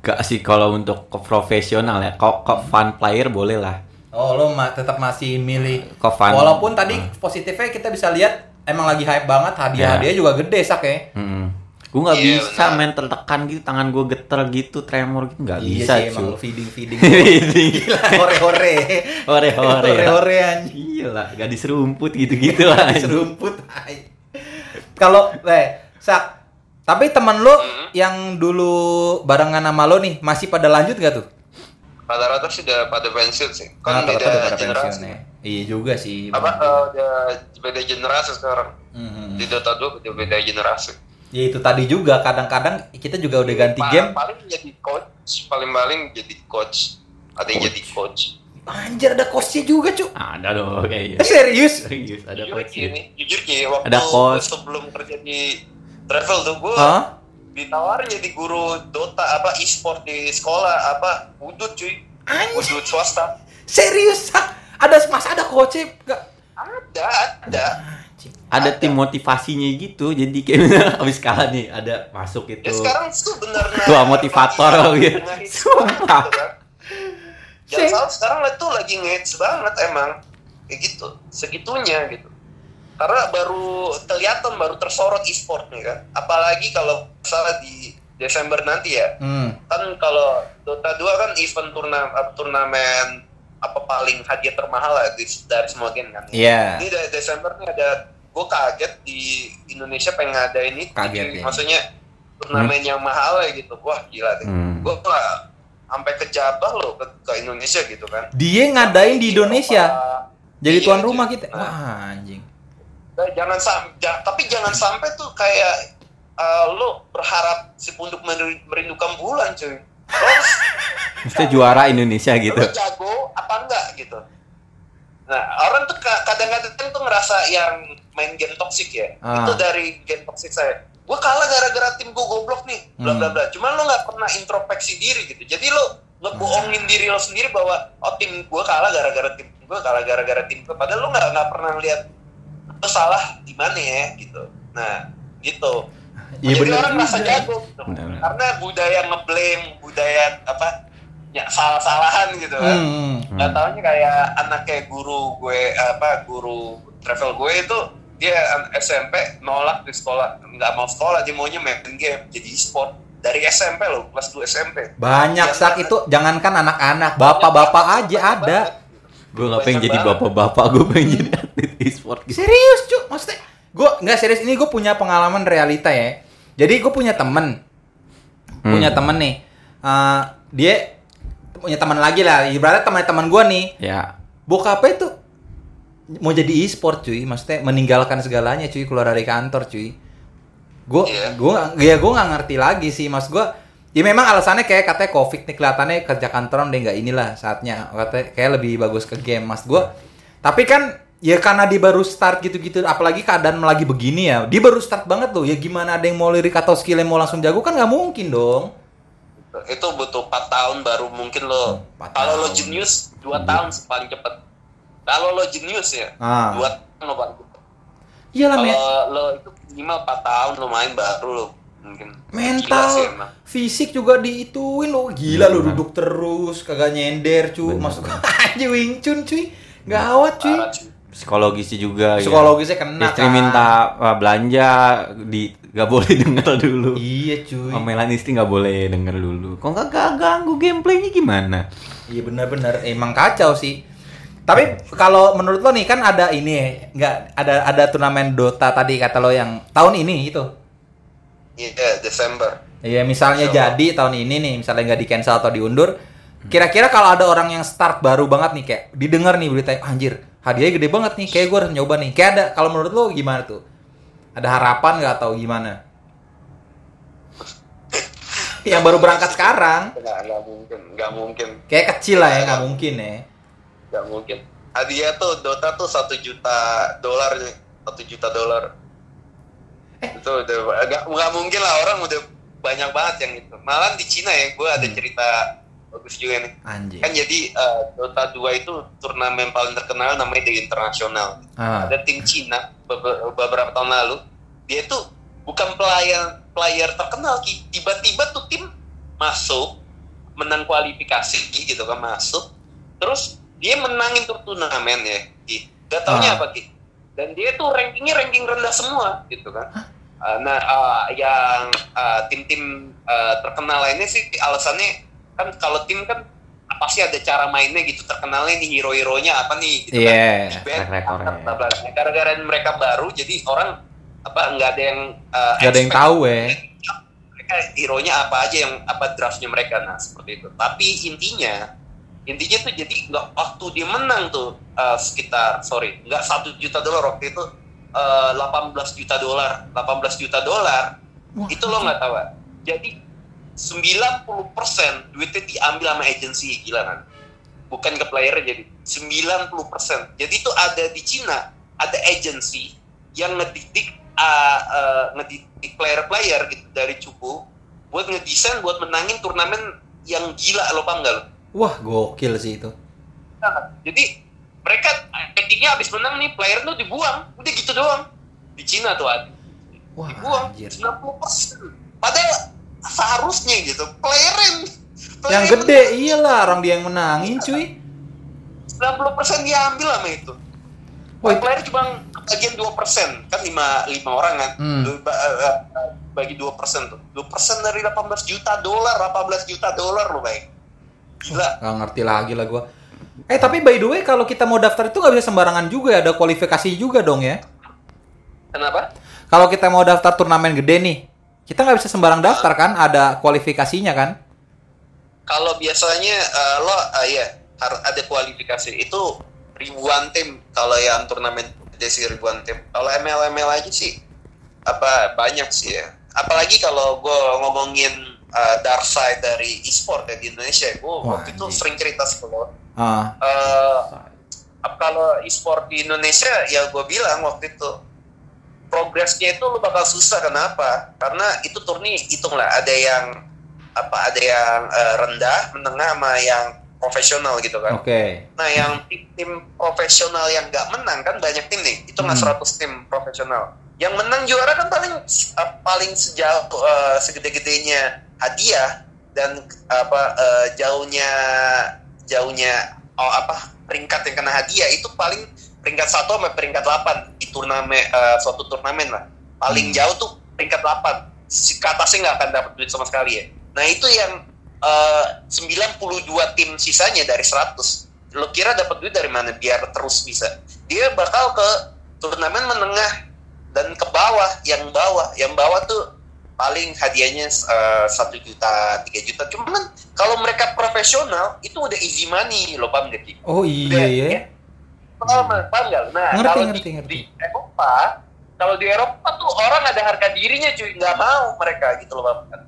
Gak sih kalau untuk ke profesional ya, kok kok fun player boleh lah. Oh, lo ma- tetap masih milih. Fun? Walaupun tadi positifnya kita bisa lihat emang lagi hype banget, hadiah-hadiah juga gede sak ya. Hmm. Gue nggak Iya, bisa main tertekan gitu, tangan gue geter gitu, tremor gitu, nggak Iya bisa sih, emang feeding feeding. Feeding. Gila, hore-hore. Hore-hore. Hore-hore anjing. Iya lah, gadis rumput gitu-gitu lah. Serumput. hai. Kalau eh sak tapi teman lo Hmm. yang dulu barengan sama lo nih masih pada lanjut gak tuh? rata-rata sudah pada pensiun sih kan Rata-rata beda generasi pensiun ya. Iya juga sih. apa eh, udah beda generasi sekarang Mhm. di Dota 2 udah beda generasi Ya itu tadi juga kadang-kadang kita juga udah ganti Pa- game. paling jadi coach paling paling jadi coach ada yang jadi coach Anjir ada coachnya juga cu. Ada dong kayak Eh, gitu. serius? Serius, ada jujur coach Ki, nih jujur Ki, waktu Ada coach. sebelum kerja di travel tuh gue Hah? ditawarin jadi guru Dota apa e-sport di sekolah apa udut cuy Anjir. udut swasta Serius? Ada masa ada coachnya? Gak. ada ada. Ada tim motivasinya gitu, jadi kayak habis kalah nih ada masuk itu. ya sekarang tuh bener Tua motivator gitu. Sumpah. Jangan salah sekarang itu lagi ngehits banget emang kayak gitu segitunya gitu karena baru kelihatan baru tersorot e-sport nih kan apalagi kalau salah di Desember nanti ya Hmm. kan kalau Dota 2 kan event turnamen turnamen apa paling hadiah termahal lah di, dari semua game kan Iya. ini dari Desember nih ada gue kaget di Indonesia pengen ngadain itu Kaget, Jadi, ya. maksudnya turnamen yang mahal ya gitu wah gila deh Hmm. gue lah sampai ke Jabah loh ke, ke Indonesia gitu kan Dia ngadain di Indonesia. Eropa. Jadi Iya, tuan rumah kita. Nah, Wah, anjing. Nah, jangan sampai tapi jangan sampai tuh kayak uh, lo berharap si punduk meri- merindukan bulan cuy harus Mesti juara Indonesia gitu. lo jago apa enggak gitu. Nah orang tuh ka- kadang-kadang tuh ngerasa yang main game toxic ya. Ah. itu dari game toxic saya. Gue kalah gara-gara tim gue goblok nih bla bla Hmm. bla. Cuman lo nggak pernah introspeksi diri gitu. Jadi lo ngebohongin diri lo sendiri bahwa oh tim gue kalah gara-gara tim gue kalah gara-gara tim gue padahal lo nggak nggak pernah lihat lo salah di mana ya gitu. Nah gitu Iya jadi bener orang merasa jago gitu. Bener. karena budaya ngeblame budaya apa ya salah-salahan gitu kan Hmm. nggak taunya kayak anak kayak guru gue apa guru travel gue itu dia SMP nolak di sekolah nggak mau sekolah dia maunya main game jadi e-sport dari SMP loh kelas 2 SMP Banyak mana- itu jangankan anak-anak, bapak-bapak aja ada. Gue nggak pengen jadi bapak-bapak, gue pengen jadi atlet e-sport gitu. Serius cu, maksudnya gue nggak serius ini gue punya pengalaman realita ya. Jadi gue punya temen, Hmm. punya temen nih, Eh, dia punya teman lagi lah. Ibaratnya teman-teman gue nih, Ya, bokapnya tuh mau jadi e-sport cuy, maksudnya meninggalkan segalanya cuy keluar dari kantor cuy. Gue Iya. gue ya gue nggak ngerti lagi sih, mas gue Ya memang alasannya kayak katanya covid nih kelihatannya kerja kantoran deh nggak inilah saatnya katanya kayak lebih bagus ke game mas gua. Tapi kan ya karena dia baru start gitu-gitu apalagi keadaan lagi begini ya. Dia baru start banget tuh. Ya gimana ada yang mau lirik atau skillnya mau langsung jago kan nggak mungkin dong. Itu butuh 4 tahun baru mungkin lo. Hmm, empat kalau lo jenius 2 tahun paling cepet. Kalau lo jenius ya Ah. 2 tahun lo paling cepet. Iyalah kalau men- lo itu minimal 4 tahun lo main baru lo mungkin. Gila mental sih fisik juga diituin lo. Gila lo Bener. duduk terus kagak nyender cuy Bener. masuk aja wing chun cuy. Gawat cuy. Parah, cuy. Psikologisnya juga ya. psikologisnya kena istri kan. minta uh, belanja di nggak boleh denger dulu iya cuy omelan istri nggak boleh denger dulu kok nggak ganggu gameplaynya gimana Iya benar-benar emang kacau sih. Tapi kalau menurut lo nih kan ada ini nggak ada ada turnamen Dota tadi kata lo yang tahun ini itu. iya Desember Iya misalnya Insya Allah. jadi tahun ini nih misalnya nggak di cancel atau diundur. Kira-kira kalau ada orang yang start baru banget nih kayak didengar nih berita anjir hadiahnya gede banget nih kayak gue harus nyoba nih. Kayak ada kalau menurut lo gimana tuh? Ada harapan nggak atau gimana? yang baru berangkat sekarang nggak mungkin nggak mungkin kayak kecil lah ya nggak mungkin ya. nggak mungkin hadiah tuh Dota tuh satu juta dolar satu juta dolar itu udah nggak nggak mungkin lah orang udah banyak banget yang itu malah di Cina ya gue ada Hmm. cerita bagus juga nih Anjir. kan jadi eh, Dota 2 itu turnamen paling terkenal namanya The International Ah. ada tim Cina be- beberapa tahun lalu dia tuh bukan player player terkenal Ki. tiba-tiba tuh tim masuk menang kualifikasi gitu kan masuk terus dia menangin tuh turnamen ya Ki. gak taunya Ah. apa Ki dan dia tuh rankingnya ranking rendah semua gitu kan Uh, nah uh, yang uh, tim-tim uh, terkenal lainnya sih alasannya kan kalau tim kan pasti ada cara mainnya gitu terkenalnya nih hero-heronya apa nih gitu kan Iya. band, bla. gara-gara mereka baru jadi orang apa nggak ada yang uh, Gak ada yang tahu ya. mereka hero-nya apa aja yang apa draftnya mereka nah seperti itu tapi intinya intinya tuh jadi nggak waktu dia menang tuh uh, sekitar sorry nggak satu juta dolar waktu itu uh, 18 juta dolar 18 juta dolar itu lo nggak tahu ah. jadi 90% duitnya diambil sama agensi gila kan? Bukan ke player jadi 90% jadi itu ada di Cina ada agensi yang ngedidik uh, uh, ngedidik player-player gitu dari cupu buat ngedesain buat menangin turnamen yang gila lo paham lo? Wah, gokil sih itu. Nah, jadi mereka endingnya habis menang nih player tuh dibuang. Udah gitu doang. Di Cina tuh ada Wah, dibuang. anjir. 90% padahal seharusnya gitu player yang player Yang gede iyalah orang dia yang menangin, cuy. 90% diambil sama itu Wah, player cuma bagian 2% kan 5, 5 orang kan Hmm. Eh, eh, bagi 2% tuh 2% dari 18 juta dolar 18 juta dolar lo baik gila Gak ngerti lagi lah gua. Eh tapi by the way kalau kita mau daftar itu nggak bisa sembarangan juga ya, ada kualifikasi juga dong ya. kenapa? Kalau kita mau daftar turnamen gede nih, kita nggak bisa sembarang daftar kan, ada kualifikasinya kan? kalau biasanya eh, lo eh, ya harus ada kualifikasi. Itu ribuan tim kalau yang turnamen gede sih ribuan tim. Kalau ML ML aja sih apa banyak sih ya. Apalagi kalau gue ngomongin eh, dark side dari e-sport ya di Indonesia gue waktu itu sering cerita sih kalau Ah, ap- kalau e-sport di Indonesia ya gue bilang waktu itu progresnya itu lu bakal susah. Kenapa? Karena itu turni hitung lah. Ada yang apa ada yang eh, rendah menengah sama yang profesional gitu kan. Oke. nah yang tim-tim profesional yang nggak menang kan banyak tim nih. Itu nggak Hmm. 100 tim profesional. Yang menang juara kan paling eh, paling sejauh eh, segede-gedenya hadiah dan apa eh, jauhnya jauhnya oh, apa peringkat yang kena hadiah itu paling peringkat satu sampai peringkat 8 di turnamen eh, suatu turnamen lah. Paling Hmm. jauh tuh peringkat 8 si atasnya nggak akan dapat duit sama sekali ya. Nah itu yang eh, 92 tim sisanya dari 100 lo kira dapat duit dari mana biar terus bisa? Dia bakal ke turnamen menengah dan ke bawah yang bawah. Yang bawah tuh paling hadiahnya eh, satu juta tiga juta. Cuman kalau mereka profesional itu udah easy money lo paham gak sih? Oh iya. ya. Paham paham nggak nah Ngerti, kalau ngerti, di, ngerti. di Eropa kalau di Eropa tuh orang ada harga dirinya cuy. Nggak mau mereka gitu loh paham kan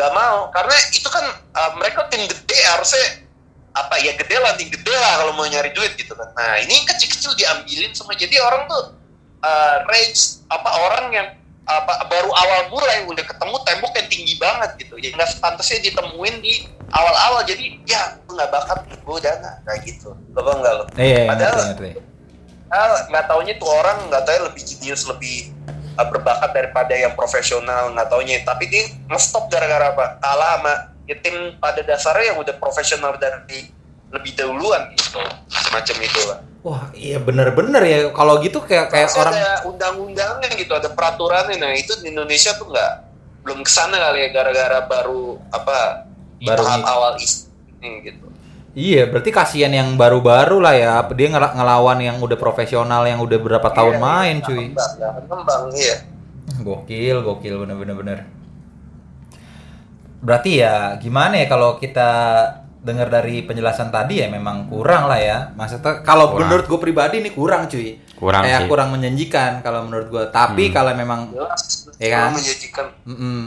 gak mau karena itu kan uh, mereka tim gede harusnya apa ya gede lah tim gede lah kalau mau nyari duit gitu kan. Nah ini kecil-kecil diambilin semua. Jadi orang tuh uh, range apa orang yang apa baru awal mulai udah ketemu tembok yang tinggi banget gitu. Ya nggak sepantasnya ditemuin di awal-awal jadi ya gue nggak bakat gue nggak kayak gitu. Lo tau nggak lo? Iya, Padahal- ngerti, ngerti. ah, nggak taunya tuh orang nggak tahu lebih jenius lebih uh, berbakat daripada yang profesional nggak taunya. Tapi dia nge-stop gara-gara apa? Kalah sama ya, tim pada dasarnya yang udah profesional dari lebih dahuluan gitu. Semacam itu lah Wah, iya bener-bener ya. Kalau gitu kayak kayak Pasti orang ada undang-undangnya gitu ada peraturannya. Nah itu di Indonesia tuh nggak belum ke sana kali ya gara-gara baru apa di Baru tahap nih. awal ini gitu Iya, berarti kasihan yang baru-baru lah ya. Dia ngel- ngelawan yang udah profesional, yang udah berapa tahun Iya, main, nggak cuy. kembang, kembang iya Gokil, gokil, bener-bener bener. Berarti ya gimana ya kalau kita dengar dari penjelasan tadi ya memang kurang lah ya. Maksudnya kalau Kurang. menurut gue pribadi ini kurang cuy. Kurang Kayak sih. kurang menjanjikan kalau menurut gue. Tapi Hmm. kalau memang jelas Iya kan? menjanjikan Mm-mm.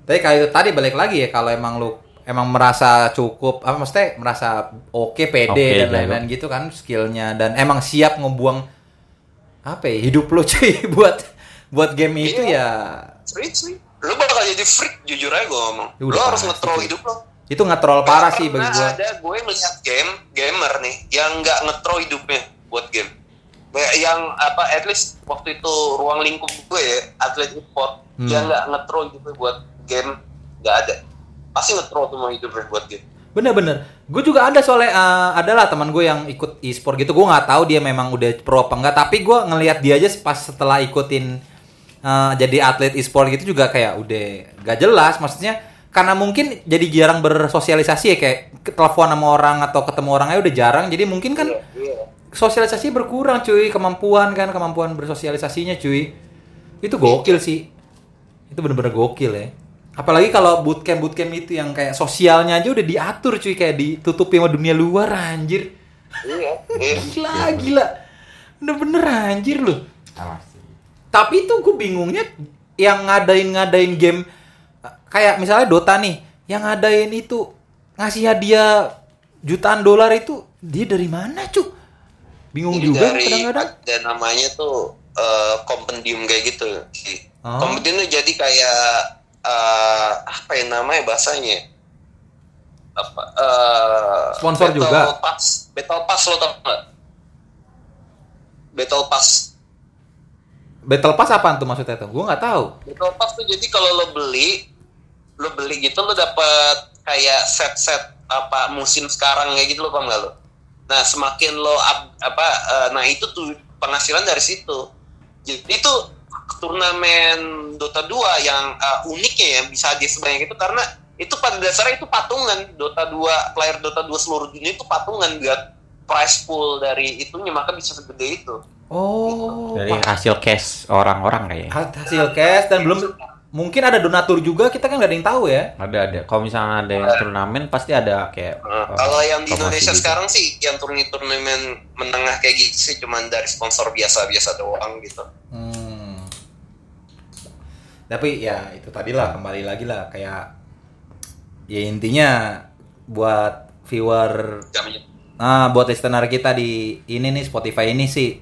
Tapi kayak itu tadi balik lagi ya kalau emang lu emang merasa cukup apa maksudnya merasa oke pede Oke, dan lain-lain gitu kan skillnya dan emang siap ngebuang apa ya hidup lu cuy buat buat game itu Iya. ya Sweet sweet. Lu bakal jadi freak jujur aja gue ngomong. Ya Lu udah harus sih. hidup lo. itu nge-troll parah sih bagi Karena gua. ada gue ngeliat game gamer nih yang nggak nge-troll hidupnya buat game. Yang apa at least waktu itu ruang lingkup gue ya atlet e-sport Hmm. yang nggak nge-troll hidupnya buat game nggak ada. Pasti nge-troll semua hidupnya buat game. Bener-bener. Gue juga ada soalnya eh, adalah teman gue yang ikut e-sport gitu. Gue nggak tahu dia memang udah pro apa enggak. Tapi gue ngelihat dia aja pas setelah ikutin eh, jadi atlet e-sport gitu juga kayak udah gak jelas. Maksudnya karena mungkin jadi jarang bersosialisasi ya kayak telepon sama orang atau ketemu orangnya udah jarang. Jadi mungkin kan Iya, iya. sosialisasi berkurang cuy kemampuan kan kemampuan bersosialisasinya cuy itu gokil sih itu bener-bener gokil ya apalagi kalau bootcamp bootcamp itu yang kayak sosialnya aja udah diatur cuy. Kayak ditutupi sama dunia luar anjir. Iya, gila gila. Bener-bener anjir loh. Tapi itu gue bingungnya yang ngadain ngadain game kayak misalnya Dota nih yang ngadain itu ngasih hadiah jutaan dolar itu dia dari mana cu? Bingung Ini juga kadang-kadang. ada namanya tuh eh, kompendium kayak gitu sih. Oh. Kompendium tuh jadi kayak eh, apa ya namanya bahasanya? Apa? eh, Sponsor Battle juga? Pass, Battle Pass lo tau nggak? Battle Pass. Battle Pass apaan tuh maksudnya tuh? Gue nggak tahu. Battle Pass tuh jadi kalau lo beli, lo beli gitu lo dapet kayak set-set apa musim sekarang kayak gitu lo paham nggak lo? Nah semakin lo up- apa, eh, nah itu tuh penghasilan dari situ. Jadi itu turnamen Dota 2 yang eh, uniknya ya bisa dia sebanyak itu karena itu pada dasarnya itu patungan Dota 2 player Dota 2 seluruh dunia itu patungan buat prize pool dari itunya maka bisa segede itu. Oh. Dari hasil cash orang-orang kayaknya. ha- hasil cash dan belum mungkin ada donatur juga kita kan nggak ada yang tahu ya. Ada ada. Kalau misalnya ada yang turnamen pasti ada kayak Nah, kalau yang di Indonesia gitu. sekarang sih yang turnamen-turnamen menengah kayak gitu sih cuman dari sponsor biasa-biasa doang gitu. Hmm. Tapi ya itu tadi lah kembali lagi lah kayak ya intinya buat viewer. Nah, buat listener kita di ini nih Spotify ini sih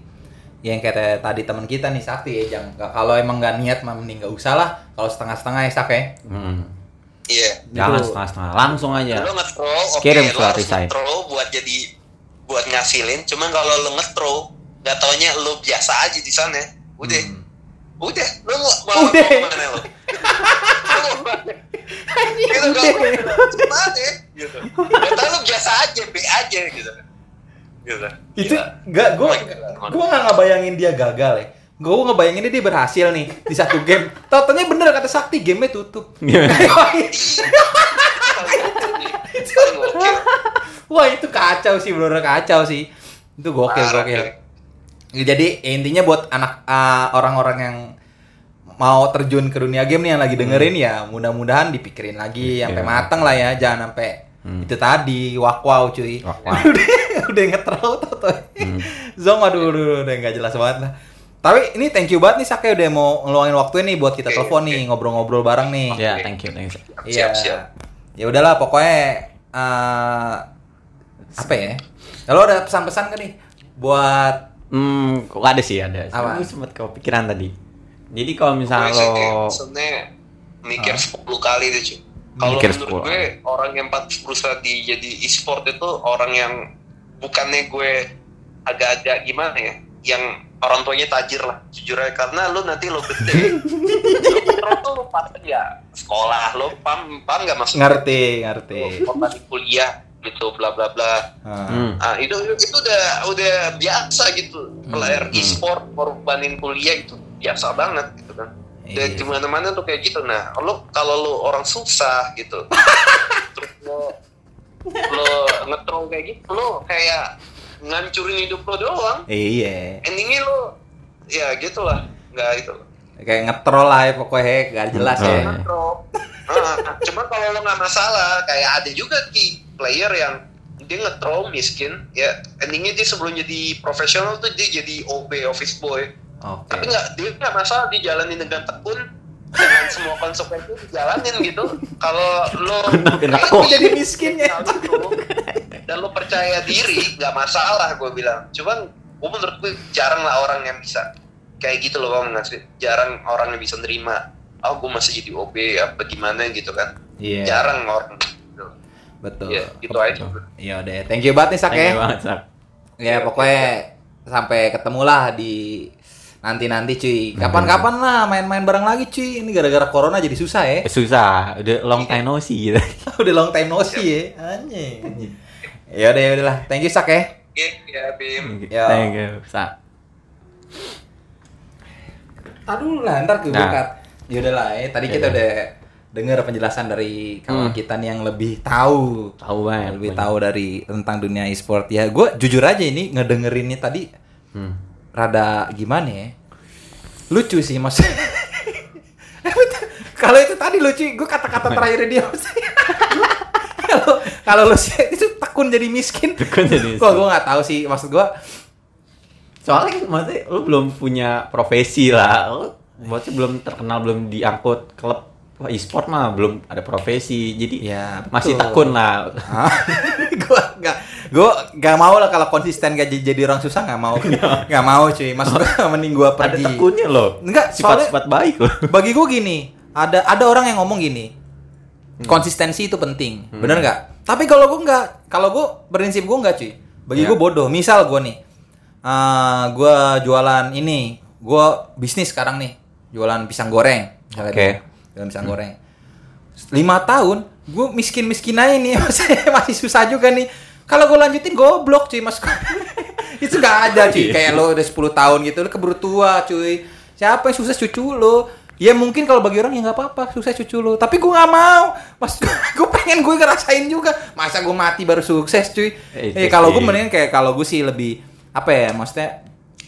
yang kayak tadi teman kita nih Sakti ya, jang. Nggak- Kalau emang nggak niat mah mending nggak usah lah. Kalau setengah-setengah ya Sak ya. Hmm. Iya. Jangan setengah-setengah, langsung aja. Lo nge-throw, oke, Kirim lo surat harus nge-throw buat jadi buat ngasilin. Cuman kalau lo nge-throw, nggak taunya lo biasa aja di sana. Udah, Hmm. udah. Udah. Gitu kan? Gimana? Gitu. Nggak tahu lo biasa aja, B aja gitu. Gitu. Itu Gila. nggak gue Gila. gue nggak ngebayangin dia gagal ya. Gue ngebayanginnya dia berhasil nih di satu game. Tautannya bener kata Sakti gamenya tutup. Gokil. Wah itu kacau sih bener kacau sih. Itu gokil gokil. Jadi intinya buat anak ah, orang-orang yang mau terjun ke dunia game nih yang lagi dengerin ya mudah-mudahan dipikirin lagi Iya. sampai mateng lah ya jangan sampai Hmm. itu tadi wak wow cuy Wak wow. udah udah ngetrol tuh tuh Hmm. zong aduh, aduh, aduh, udah nggak jelas banget lah Tapi ini thank you banget nih Sake udah mau ngeluangin waktu ini buat kita Oke, telepon oke. nih ngobrol-ngobrol bareng nih. Ya, thank you, thank you. Iya. Siap. Ya udahlah pokoknya eh apa ya? Kalau ada pesan-pesan kan nih buat Hmm, kok ada sih ada. Apa? Aku sempat kepikiran tadi. Jadi kalau misalnya lo maksudnya mikir 10 kali deh cuy. Kalau Mikir menurut 10 gue orang yang patut berusaha di jadi e-sport itu orang yang bukannya gue agak-agak gimana ya, yang orang tuanya tajir lah jujur aja karena lu nanti lo gede lu kontrol tuh pasti ya sekolah lo pam pam nggak masuk ngerti, ngerti. lo di kuliah gitu bla bla bla Ah. Hmm. Ah, itu itu udah udah biasa gitu. Player Hmm. e-sport korbanin kuliah itu biasa banget gitu kan. Dan di mana-mana tuh kayak gitu. Nah, lo kalau lo orang susah gitu, terus lo lo ngetrol kayak gitu, lo kayak ngancurin hidup lo doang. Iya. Endingnya lo ya gitulah, nggak itu. Kayak ngetrol lah ya pokoknya gak jelas Oh, ya. Ngetrol. Cuma kalau lo nggak masalah, kayak ada juga ki player yang dia ngetrol miskin, ya endingnya dia sebelum jadi profesional tuh dia jadi OB office boy. Oke. Tapi nggak dia nggak masalah dijalanin dengan tekun dengan semua konsekuensi dijalanin gitu. Kalau lo kok. lo Jadi miskin ya. dan lo percaya diri, nggak masalah gue bilang. Cuman gue menurut gue jarang lah orang yang bisa kayak gitu loh bang ngasih. Jarang orang yang bisa nerima. Oh gue masih jadi OB apa gimana gitu kan. Iya. Jarang orang. Gitu. Betul. Ya gitu aja. Iya udah, thank you banget nih Sak Thank ya. you banget, Sak. Ya pokoknya sampai ketemu lah di nanti-nanti cuy. Kapan-kapan lah main-main bareng lagi cuy. Ini gara-gara corona jadi susah ya. Eh, Susah, udah long time no see gitu. Udah long time no see ya. Anjing. Ya udah ya udahlah. Thank you Sak ya. Oke ya Bim. Ya. Thank you, Sak. Aduh lah, ntar gue Nah. buka. Ya udahlah ya. Tadi kita Ya udah dengar penjelasan dari kawan Hmm. kita nih yang lebih tahu Tahu banget. lebih tahu dari tentang dunia e-sport ya gue jujur aja ini ngedengerinnya tadi Hmm. Rada gimana ya? Lucu sih mas kalau itu tadi lucu gue kata-kata terakhir dia maksudnya. kalau kalau lu sih itu tekun jadi miskin. Tekun jadi kok gue nggak tahu sih maksud gue Soalnya maksudnya lu belum punya profesi lah. Lu maksudnya belum terkenal, belum diangkut klub e-sport mah belum ada profesi. Jadi Ya, masih tekun lah. gue nggak gue nggak mau lah kalau konsisten gak jadi, jadi orang susah nggak mau. Nggak mau cuy. Maksud gue mending gue Ada pergi. tekunnya loh. Enggak, soalnya- sifat-sifat baik loh. bagi gue gini ada ada orang yang ngomong gini konsistensi itu penting. Bener nggak? Tapi kalau gue nggak kalau gue prinsip gue nggak cuy. Bagi Ya. gue bodoh. Misal gue nih eh gue jualan ini gue bisnis sekarang nih jualan pisang goreng Oke. nih, jualan pisang goreng. Lima tahun gue miskin miskin aja nih masih susah juga nih kalau gue lanjutin goblok cuy mas itu nggak ada cuy. Kayak lo udah 10 tahun gitu lo keburu tua cuy. Siapa yang sukses cucu lo? Ya mungkin kalau bagi orang ya nggak apa-apa sukses cucu lo. Tapi gue nggak mau. Mas gue pengen gue ngerasain juga. Masa gue mati baru sukses cuy? Eh, eh kalau gue mendingan kayak kalau gue sih lebih apa ya maksudnya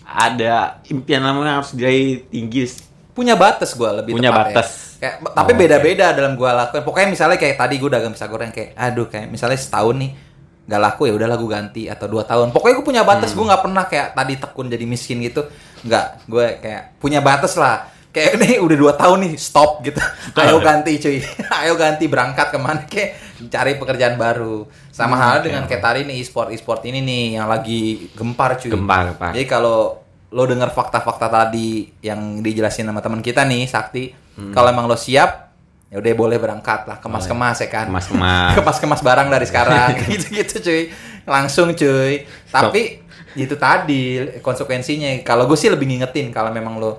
Ada impian lama yang harus diraih tinggi. punya batas gue lebih Punya tepatnya. batas. Kayak, tapi Oh, beda-beda dalam gue lakuin. Pokoknya misalnya kayak tadi gue dagang pisang goreng kayak, aduh kayak misalnya setahun nih nggak laku ya udahlah gue ganti atau dua tahun. Pokoknya gue punya batas. Hmm. Gue nggak pernah kayak tadi tekun jadi miskin gitu. Nggak, gue kayak punya batas lah. Kayak ini udah dua tahun nih stop gitu. Ayo ganti cuy. Ayo ganti berangkat ke mana kayak cari pekerjaan baru. Sama Hmm, halnya oke, dengan kayak tadi nih e-sport e-sport ini nih yang lagi gempar cuy. Gempar, gempar. Jadi kalau lo dengar fakta-fakta tadi yang dijelasin sama teman kita nih Sakti, Hmm. kalau emang lo siap, ya udah boleh berangkat lah kemas-kemas ya kan. Kemas-kemas. Kemas-kemas barang dari sekarang gitu-gitu cuy. Langsung cuy. Tapi itu tadi konsekuensinya. Kalau gue sih lebih ngingetin kalau memang lo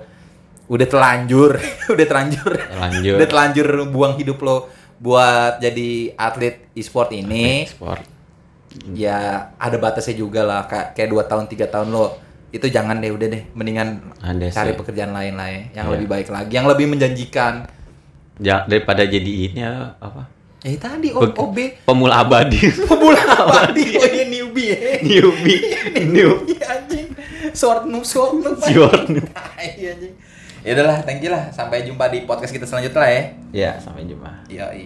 udah telanjur, udah telanjur. Telanjur. udah telanjur buang hidup lo buat jadi atlet e-sport ini Sport. ya ada batasnya juga lah kayak kayak dua tahun tiga tahun lo itu jangan deh udah deh mendingan Ada cari pekerjaan lain lah ya yang Iya. lebih baik lagi yang lebih menjanjikan Ja, daripada jadi ini ya, apa? eh tadi o- OB Pemula abadi. pemula abadi oh iya newbie ya Newbie. Newbie. Iya, anjing short noob short noob Short noob. iya anjing ya udahlah thank you lah sampai jumpa di podcast kita selanjutnya lah ya Ya, sampai jumpa. Yoi.